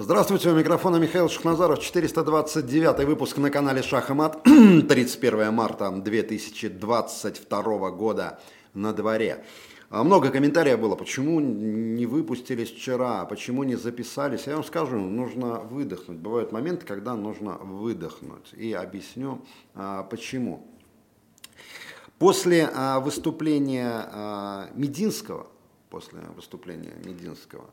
Здравствуйте, у микрофона Михаил Шахназаров, 429 выпуск на канале Шах и Мат, 31 марта 2022 года на дворе. А Много комментариев было, почему не выпустились вчера, почему не записались. Я вам скажу, нужно выдохнуть. Бывают моменты, когда нужно выдохнуть. И объясню, а, почему. После а, выступления Мединского, после выступления Мединского,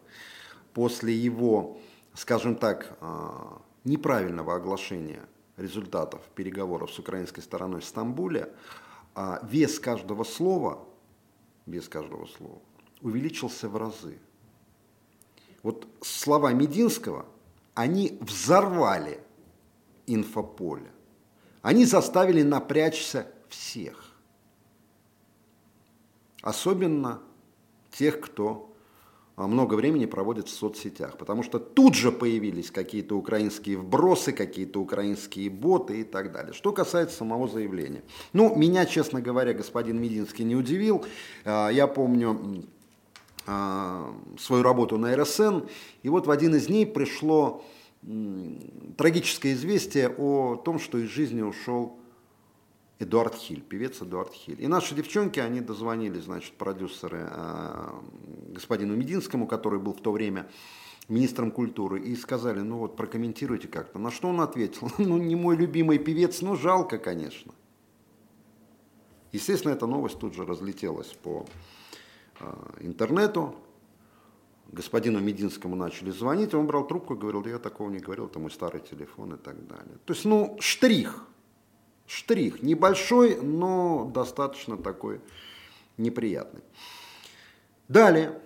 после его скажем так, а, неправильного оглашения результатов переговоров с украинской стороной в Стамбуле, а вес каждого слова, вес каждого слова увеличился в разы. Вот слова Мединского, они взорвали инфополе. Они заставили напрячься всех. Особенно тех, кто много времени проводит в соцсетях, потому что тут же появились какие-то украинские вбросы, какие-то украинские боты и так далее. Что касается самого заявления. Ну, меня, честно говоря, господин Мединский не удивил. А, я помню а, свою работу на РСН, и вот в один из дней пришло трагическое известие о том, что из жизни ушел Эдуард Хиль, певец Эдуард Хиль. И наши девчонки, они дозвонили, значит, продюсеры э, господину Мединскому, который был в то время министром культуры, и сказали, ну вот прокомментируйте как-то. На что он ответил, ну не мой любимый певец, ну жалко, конечно. Естественно, эта новость тут же разлетелась по э, интернету. Господину Мединскому начали звонить, он брал трубку и говорил, я такого не говорил, это мой старый телефон и так далее. То есть, ну, штрих – Штрих небольшой, но достаточно такой неприятный. Далее,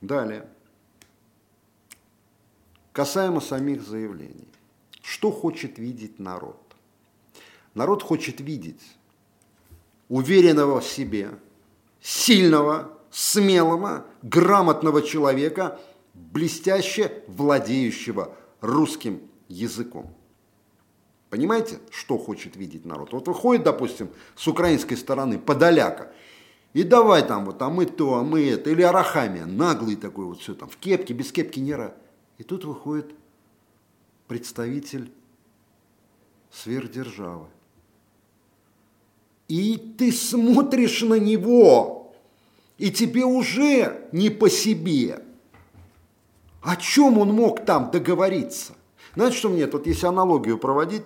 далее, касаемо самих заявлений. Что хочет видеть народ? Народ хочет видеть уверенного в себе, сильного, смелого, грамотного человека, блестяще владеющего русским языком. Понимаете, что хочет видеть народ? Вот выходит, допустим, с украинской стороны подоляка, и давай там вот, а мы то, а мы это, или Арахамия, наглый такой вот все там, в кепке, без кепки не ра. И тут выходит представитель сверхдержавы. И ты смотришь на него, и тебе уже не по себе. О чем он мог там договориться? Знаете, что мне, тут если аналогию проводить,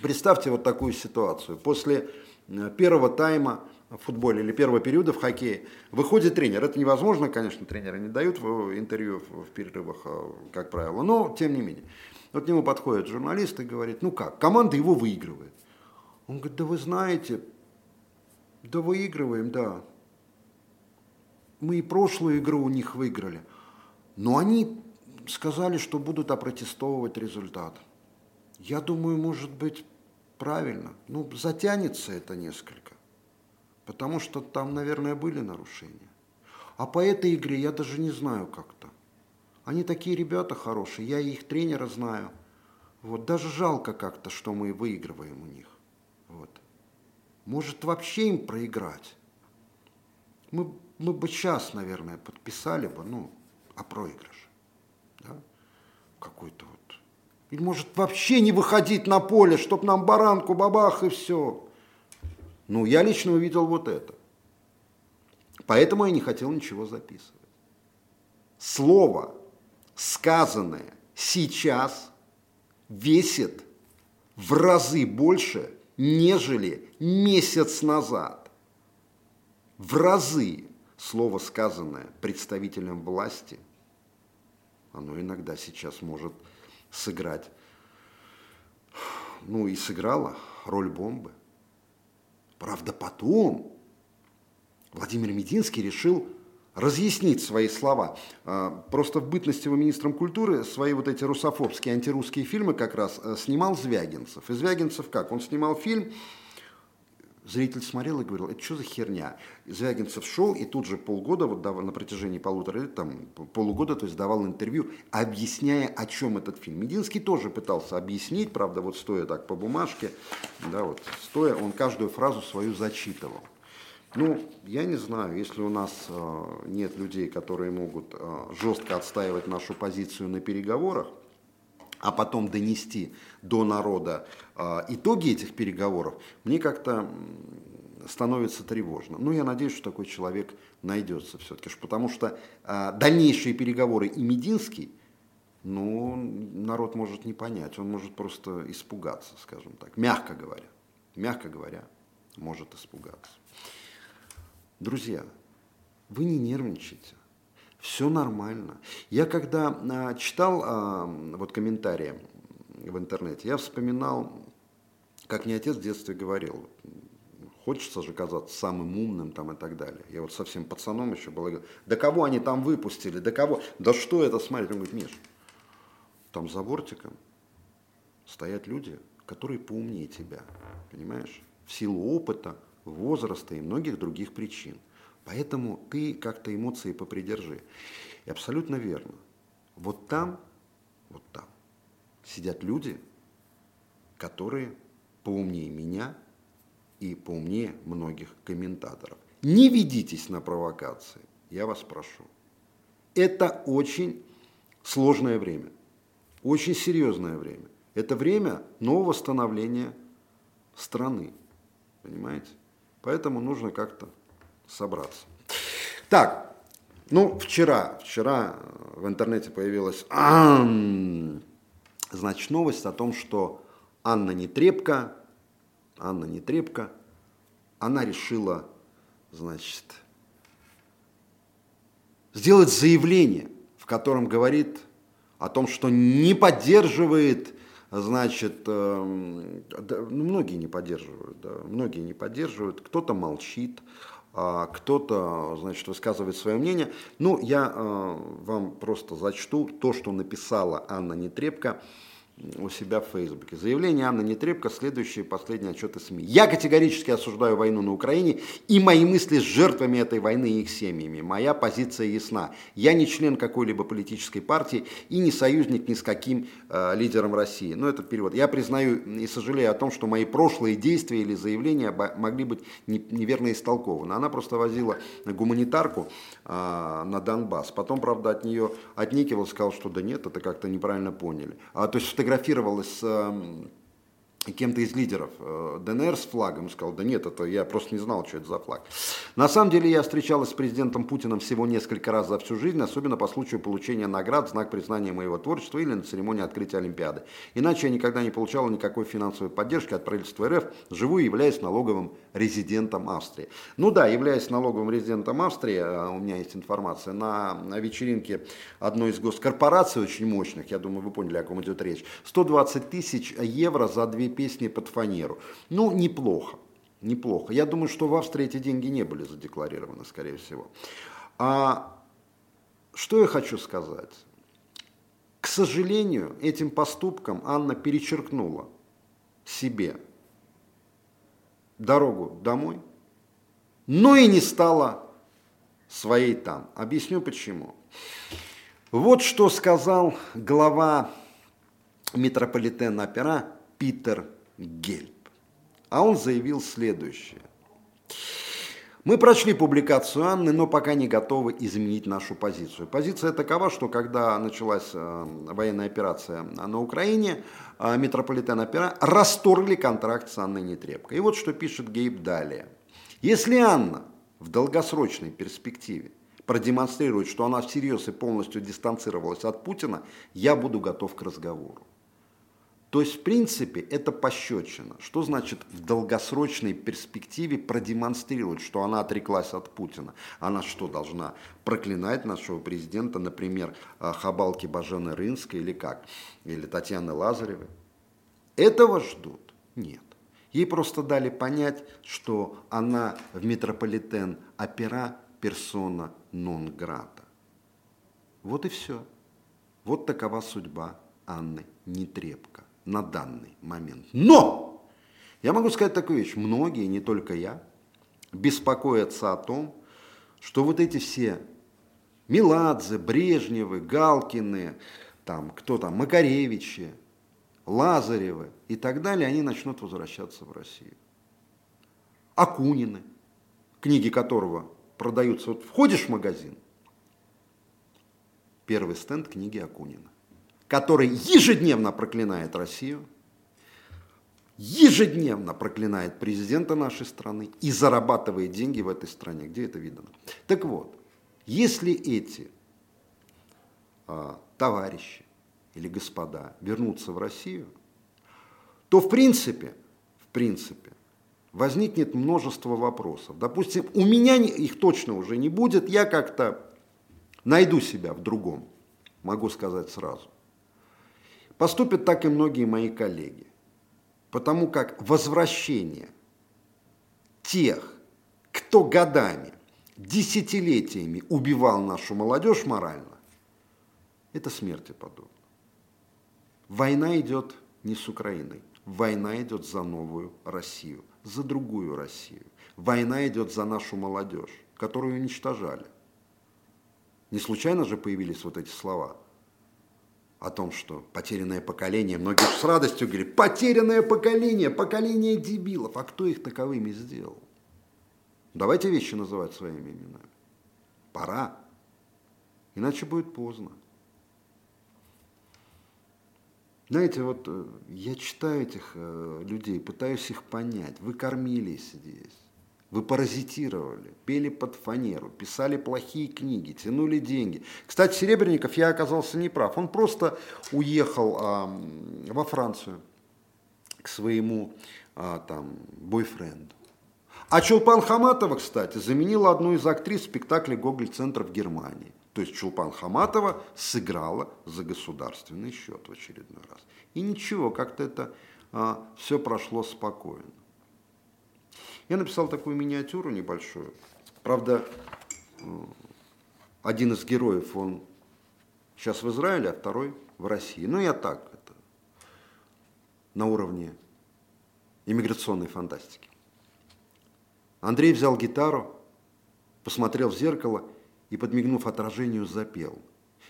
Представьте вот такую ситуацию. После э, первого тайма в футболе или первого периода в хоккее выходит тренер. Это невозможно, конечно, тренеры не дают интервью в перерывах, э, как правило, но тем не менее. Вот к нему подходит журналист и говорит, ну как, команда его выигрывает. Он говорит, да вы знаете, да выигрываем, да. Мы и прошлую игру у них выиграли. Но они сказали, что будут опротестовывать результат. Я думаю, может быть, правильно. Ну, затянется это несколько. Потому что там, наверное, были нарушения. А по этой игре я даже не знаю как-то. Они такие ребята хорошие, я их тренера знаю. Вот даже жалко как-то, что мы выигрываем у них. Вот. Может вообще им проиграть? Мы, мы бы сейчас, наверное, подписали бы, ну, о проигрыше. Да? Какой-то вот или может вообще не выходить на поле, чтоб нам баранку, бабах и все. Ну, я лично увидел вот это. Поэтому я не хотел ничего записывать. Слово, сказанное сейчас, весит в разы больше, нежели месяц назад. В разы слово, сказанное представителем власти, оно иногда сейчас может сыграть. Ну и сыграла роль бомбы. Правда, потом Владимир Мединский решил разъяснить свои слова. А, просто в бытности его министром культуры свои вот эти русофобские, антирусские фильмы как раз э, снимал Звягинцев. И Звягинцев как? Он снимал фильм Зритель смотрел и говорил, это что за херня? Звягинцев шел и тут же полгода, вот давал, на протяжении полутора лет, там, полугода, то есть давал интервью, объясняя, о чем этот фильм. Мединский тоже пытался объяснить, правда, вот стоя так по бумажке, да, вот стоя, он каждую фразу свою зачитывал. Ну, я не знаю, если у нас э, нет людей, которые могут э, жестко отстаивать нашу позицию на переговорах, а потом донести до народа э, итоги этих переговоров, мне как-то становится тревожно. Ну, я надеюсь, что такой человек найдется все-таки, потому что э, дальнейшие переговоры и Мединский, ну, народ может не понять, он может просто испугаться, скажем так, мягко говоря, мягко говоря, может испугаться. Друзья, вы не нервничайте. Все нормально. Я когда а, читал а, вот комментарии в интернете, я вспоминал, как мне отец в детстве говорил, хочется же казаться самым умным там и так далее. Я вот совсем пацаном еще был, да кого они там выпустили, да кого, да что это смотреть? Он говорит, Миш, там за бортиком стоят люди, которые поумнее тебя, понимаешь? В силу опыта, возраста и многих других причин. Поэтому ты как-то эмоции попридержи. И абсолютно верно. Вот там, вот там сидят люди, которые поумнее меня и поумнее многих комментаторов. Не ведитесь на провокации, я вас прошу. Это очень сложное время, очень серьезное время. Это время нового становления страны, понимаете? Поэтому нужно как-то собраться. Так, ну, вчера, вчера в интернете появилась, значит, новость о том, что Анна Нетребко, Анна Нетребко, она решила, значит, сделать заявление, в котором говорит о том, что не поддерживает значит, эм, да, ну, многие не поддерживают, да, многие не поддерживают, кто-то молчит, кто-то, значит, высказывает свое мнение. Ну, я э, вам просто зачту то, что написала Анна Нетребко у себя в Фейсбуке. Заявление Анны Нетребко, следующие последние отчеты СМИ. Я категорически осуждаю войну на Украине и мои мысли с жертвами этой войны и их семьями. Моя позиция ясна. Я не член какой-либо политической партии и не союзник ни с каким э, лидером России. Но этот перевод. Я признаю и сожалею о том, что мои прошлые действия или заявления могли быть неверно истолкованы. Она просто возила гуманитарку э, на Донбасс. Потом, правда, от нее отникивал, сказал, что да нет, это как-то неправильно поняли. А, то есть фотографировалась кем-то из лидеров э, ДНР с флагом, сказал, да нет, это я просто не знал, что это за флаг. На самом деле я встречалась с президентом Путиным всего несколько раз за всю жизнь, особенно по случаю получения наград, знак признания моего творчества или на церемонии открытия Олимпиады. Иначе я никогда не получала никакой финансовой поддержки от правительства РФ, живу и являюсь налоговым резидентом Австрии. Ну да, являясь налоговым резидентом Австрии, э, у меня есть информация, на, вечеринке одной из госкорпораций очень мощных, я думаю, вы поняли, о ком идет речь, 120 тысяч евро за две песни под фанеру. Ну, неплохо, неплохо. Я думаю, что в Австрии эти деньги не были задекларированы, скорее всего. А что я хочу сказать? К сожалению, этим поступком Анна перечеркнула себе дорогу домой, но и не стала своей там. Объясню почему. Вот что сказал глава метрополитена опера Питер Гельп. А он заявил следующее. Мы прочли публикацию Анны, но пока не готовы изменить нашу позицию. Позиция такова, что когда началась э, военная операция на Украине, э, метрополитен опера расторгли контракт с Анной Нетребко. И вот что пишет Гейб далее. Если Анна в долгосрочной перспективе продемонстрирует, что она всерьез и полностью дистанцировалась от Путина, я буду готов к разговору. То есть, в принципе, это пощечина. Что значит в долгосрочной перспективе продемонстрировать, что она отреклась от Путина? Она что, должна проклинать нашего президента, например, э, Хабалки Бажены Рынской или как? Или Татьяны Лазаревой? Этого ждут? Нет. Ей просто дали понять, что она в метрополитен опера персона нон грата. Вот и все. Вот такова судьба Анны Нетребко на данный момент. Но! Я могу сказать такую вещь. Многие, не только я, беспокоятся о том, что вот эти все Меладзе, Брежневы, Галкины, там, кто там, Макаревичи, Лазаревы и так далее, они начнут возвращаться в Россию. Акунины. книги которого продаются. Вот входишь в магазин, первый стенд книги Акунина, который ежедневно проклинает Россию, ежедневно проклинает президента нашей страны и зарабатывает деньги в этой стране. Где это видно? Так вот, если эти а, товарищи или господа вернутся в Россию, то в принципе, в принципе, возникнет множество вопросов. Допустим, у меня их точно уже не будет, я как-то найду себя в другом, могу сказать сразу. Поступят так и многие мои коллеги, потому как возвращение тех, кто годами, десятилетиями убивал нашу молодежь морально, это смерти подобно. Война идет не с Украиной, война идет за новую Россию, за другую Россию. Война идет за нашу молодежь, которую уничтожали. Не случайно же появились вот эти слова о том, что потерянное поколение, многие с радостью говорили, потерянное поколение, поколение дебилов. А кто их таковыми сделал? Давайте вещи называть своими именами. Пора. Иначе будет поздно. Знаете, вот э, я читаю этих э, людей, пытаюсь их понять. Вы кормились здесь, вы паразитировали, пели под фанеру, писали плохие книги, тянули деньги. Кстати, Серебренников, я оказался неправ. Он просто уехал а, во Францию к своему а, там бойфренду. А Чулпан Хаматова, кстати, заменила одну из актрис в спектакле «Гоголь-центр» в Германии. То есть Чулпан Хаматова сыграла за государственный счет в очередной раз. И ничего, как-то это а, все прошло спокойно. Я написал такую миниатюру небольшую. Правда, один из героев, он сейчас в Израиле, а второй в России. Ну, я так, это на уровне иммиграционной фантастики. Андрей взял гитару, посмотрел в зеркало и, подмигнув отражению, запел.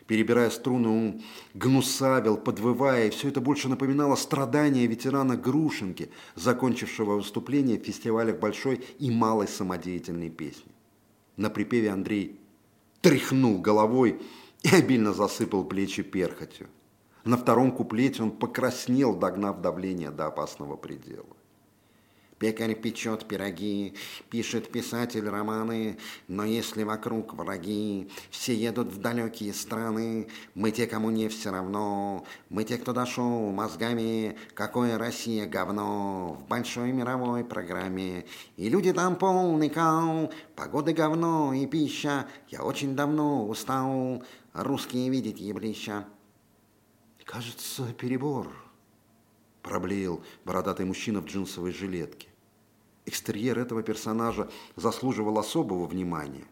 Перебирая струны, он гнусавил, подвывая, и все это больше напоминало страдания ветерана Грушинки, закончившего выступление в фестивалях большой и малой самодеятельной песни. На припеве Андрей тряхнул головой и обильно засыпал плечи перхотью. На втором куплете он покраснел, догнав давление до опасного предела. Пекарь печет пироги, пишет писатель романы, но если вокруг враги, все едут в далекие страны, мы те, кому не все равно, мы те, кто дошел мозгами, какое Россия говно в большой мировой программе, и люди там полный кал, погоды говно и пища, я очень давно устал, русские видеть еблища. Кажется, перебор, проблеял бородатый мужчина в джинсовой жилетке. Экстерьер этого персонажа заслуживал особого внимания.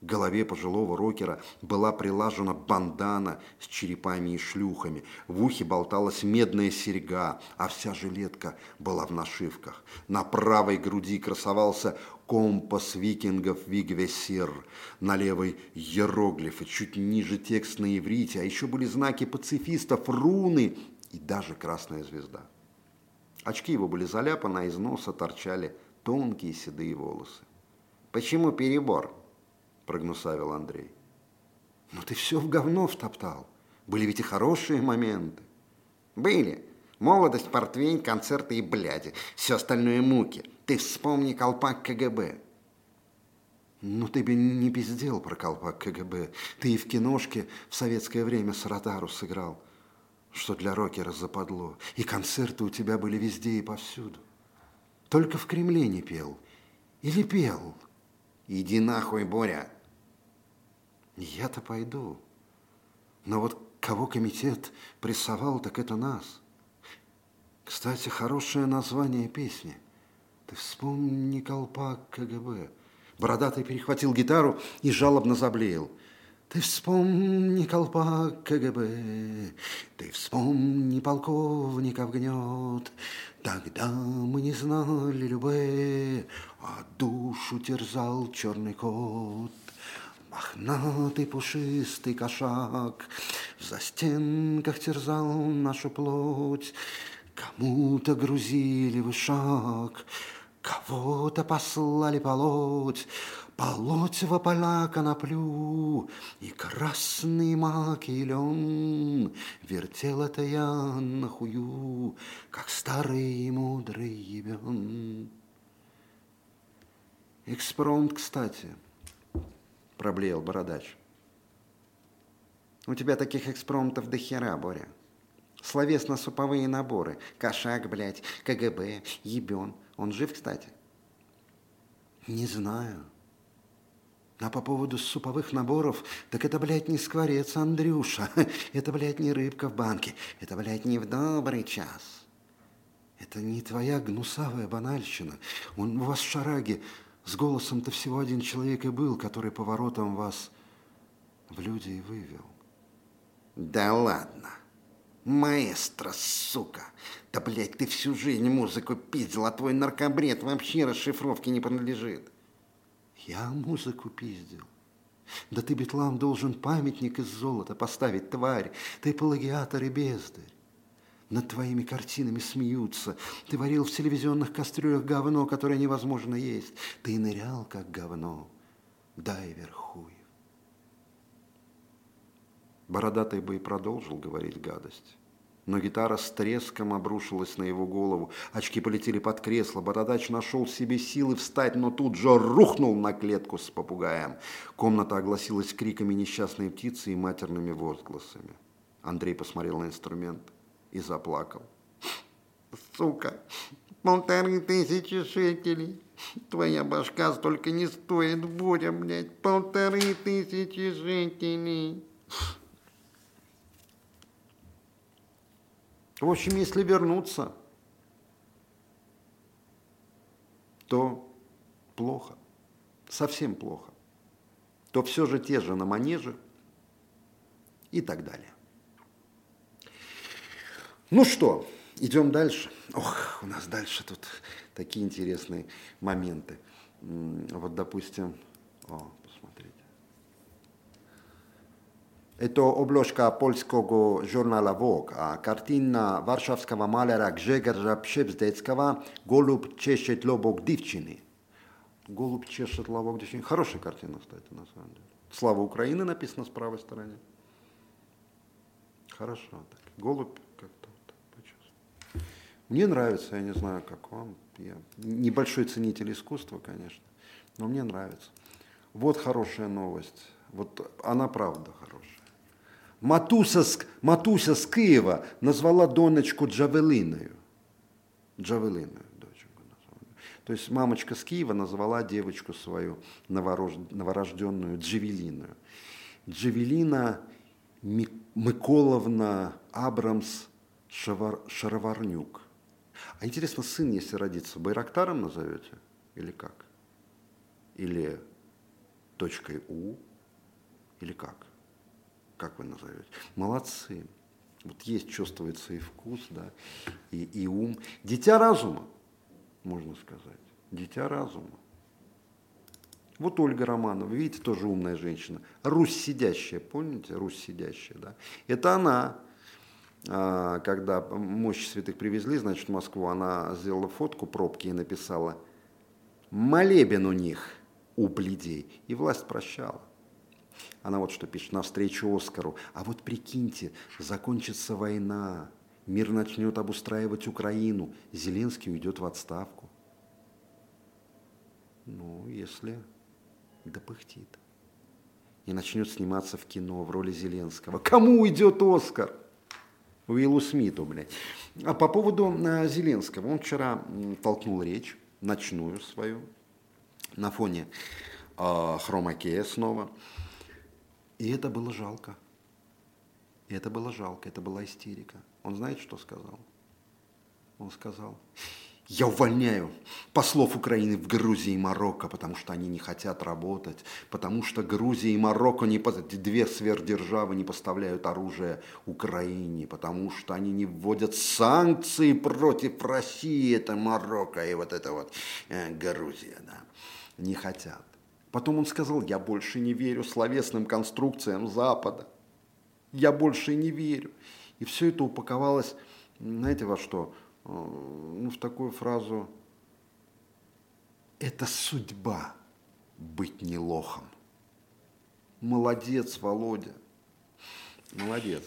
К голове пожилого рокера была прилажена бандана с черепами и шлюхами, в ухе болталась медная серьга, а вся жилетка была в нашивках. На правой груди красовался компас викингов Вигвесир, на левой иероглифы, чуть ниже текст на иврите, а еще были знаки пацифистов, руны и даже красная звезда. Очки его были заляпаны, а из носа торчали тонкие седые волосы. «Почему перебор?» – прогнусавил Андрей. «Ну ты все в говно втоптал. Были ведь и хорошие моменты». «Были. Молодость, портвейн, концерты и бляди. Все остальное муки. Ты вспомни колпак КГБ». «Ну ты бы не пиздел про колпак КГБ. Ты и в киношке в советское время Саратару сыграл что для рокера западло, и концерты у тебя были везде и повсюду. Только в Кремле не пел. Или пел? Иди нахуй, Боря. Я-то пойду. Но вот кого комитет прессовал, так это нас. Кстати, хорошее название песни. Ты вспомни колпак КГБ. Бородатый перехватил гитару и жалобно заблеял – ты вспомни колпак КГБ, Ты вспомни полковников гнет. Тогда мы не знали любе, А душу терзал черный кот. Мохнатый пушистый кошак В застенках терзал нашу плоть, Кому-то грузили в шаг, Кого-то послали полоть, полоть в поля коноплю, И красный мак и лен вертел это я на Как старый мудрый ебен. Экспромт, кстати, проблеял бородач. У тебя таких экспромтов до хера, Боря. Словесно-суповые наборы. Кошак, блядь, КГБ, ебен. Он жив, кстати? Не знаю. А по поводу суповых наборов, так это, блядь, не скворец, Андрюша. Это, блядь, не рыбка в банке. Это, блядь, не в добрый час. Это не твоя гнусавая банальщина. Он у вас в шараге с голосом-то всего один человек и был, который поворотом вас в люди и вывел. Да ладно. Маэстро, сука! Да, блядь, ты всю жизнь музыку пиздил, а твой наркобред вообще расшифровке не принадлежит. Я музыку пиздил. Да ты, Бетлам, должен памятник из золота поставить, тварь. Ты плагиатор и бездарь. Над твоими картинами смеются. Ты варил в телевизионных кастрюлях говно, которое невозможно есть. Ты нырял, как говно. Дайвер хуев. Бородатый бы и продолжил говорить гадость. Но гитара с треском обрушилась на его голову. Очки полетели под кресло. Бородач нашел себе силы встать, но тут же рухнул на клетку с попугаем. Комната огласилась криками несчастной птицы и матерными возгласами. Андрей посмотрел на инструмент и заплакал. «Сука, полторы тысячи шекелей. Твоя башка столько не стоит, Боря, блядь. Полторы тысячи шекелей». В общем, если вернуться, то плохо, совсем плохо. То все же те же на манеже и так далее. Ну что, идем дальше. Ох, у нас дальше тут такие интересные моменты. Вот, допустим, о, Это обложка польskiego журнала Vogue, а картина варшавского маляра Гжегорза Пшебздецкого «Голубь чешет лобок девчины». «Голубь чешет лобок девчины». Хорошая картина, кстати, на самом деле. «Слава Украины» написано с правой стороны. Хорошо. Так. Голубь как-то вот Мне нравится, я не знаю, как вам. Я небольшой ценитель искусства, конечно, но мне нравится. Вот хорошая новость. Вот она правда хорошая. Матуса, Матуся з Києва назвала донечку Джавелиною. Джавелиною доченьку назвала. То есть мамочка с Киева назвала девочку свою новорожденную Джавелиною. Джавелина Миколовна Абрамс Шавар, Шароварнюк. А интересно, сын, если родится, Байрактаром назовете? Или как? Или точкой У? Или как? Как вы назовете? Молодцы. Вот есть, чувствуется и вкус, да, и, и ум. Дитя разума, можно сказать. Дитя разума. Вот Ольга Романова, видите, тоже умная женщина. Русь сидящая, помните? Русь сидящая, да. Это она, а, когда мощи святых привезли, значит, в Москву, она сделала фотку пробки и написала «Молебен у них, у бледей». И власть прощала. Она вот что пишет, навстречу Оскару. А вот прикиньте, закончится война, мир начнет обустраивать Украину, Зеленский уйдет в отставку. Ну, если допыхтит. И начнет сниматься в кино в роли Зеленского. Кому уйдет Оскар? Уиллу Смиту, блядь. А по поводу а, Зеленского. Он вчера толкнул речь, ночную свою, на фоне э, хромакея снова. И это было жалко. И это было жалко, это была истерика. Он знает, что сказал? Он сказал, я увольняю послов Украины в Грузии и Марокко, потому что они не хотят работать, потому что Грузия и Марокко, не, две сверхдержавы, не поставляют оружие Украине, потому что они не вводят санкции против России, это Марокко и вот это вот э, Грузия, да, не хотят. Потом он сказал, я больше не верю словесным конструкциям Запада. Я больше не верю. И все это упаковалось, знаете, во что? Э, ну, в такую фразу Это судьба быть не лохом. Молодец, Володя. Молодец.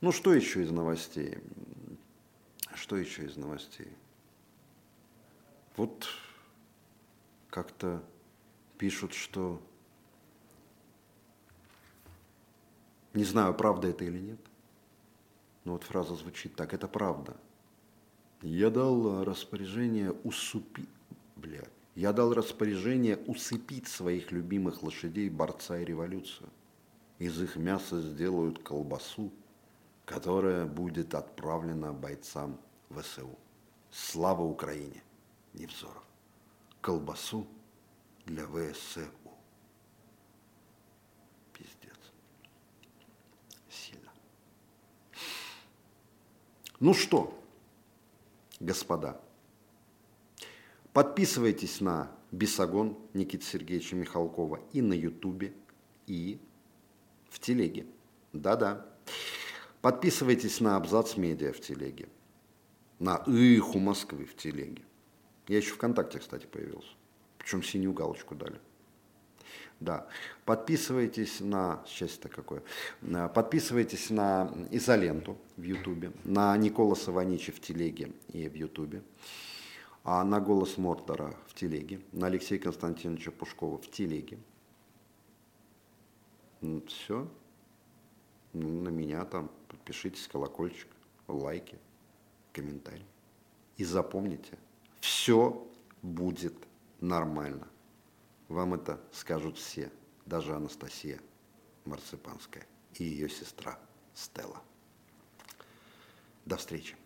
Ну, что еще из новостей? Что еще из новостей? Вот как-то пишут, что... Не знаю, правда это или нет. Но вот фраза звучит так. Это правда. Я дал распоряжение усупить... Бля. Я дал распоряжение усыпить своих любимых лошадей борца и революцию. Из их мяса сделают колбасу, которая будет отправлена бойцам ВСУ. Слава Украине! Невзоров. Колбасу для ВСУ. Пиздец. Сильно. Ну что, господа, подписывайтесь на Бесогон Никиты Сергеевича Михалкова и на Ютубе, и в Телеге. Да-да. Подписывайтесь на Абзац Медиа в Телеге. На Иху Москвы в Телеге. Я еще ВКонтакте, кстати, появился. Причем синюю галочку дали. Да. Подписывайтесь на... Счастье-то какое. Подписывайтесь на Изоленту в Ютубе, на Николаса Ванича в Телеге и в Ютубе, а на Голос Мортора в Телеге, на Алексея Константиновича Пушкова в Телеге. Все. На меня там подпишитесь, колокольчик, лайки, комментарий. И запомните, все будет нормально. Вам это скажут все, даже Анастасия Марципанская и ее сестра Стелла. До встречи.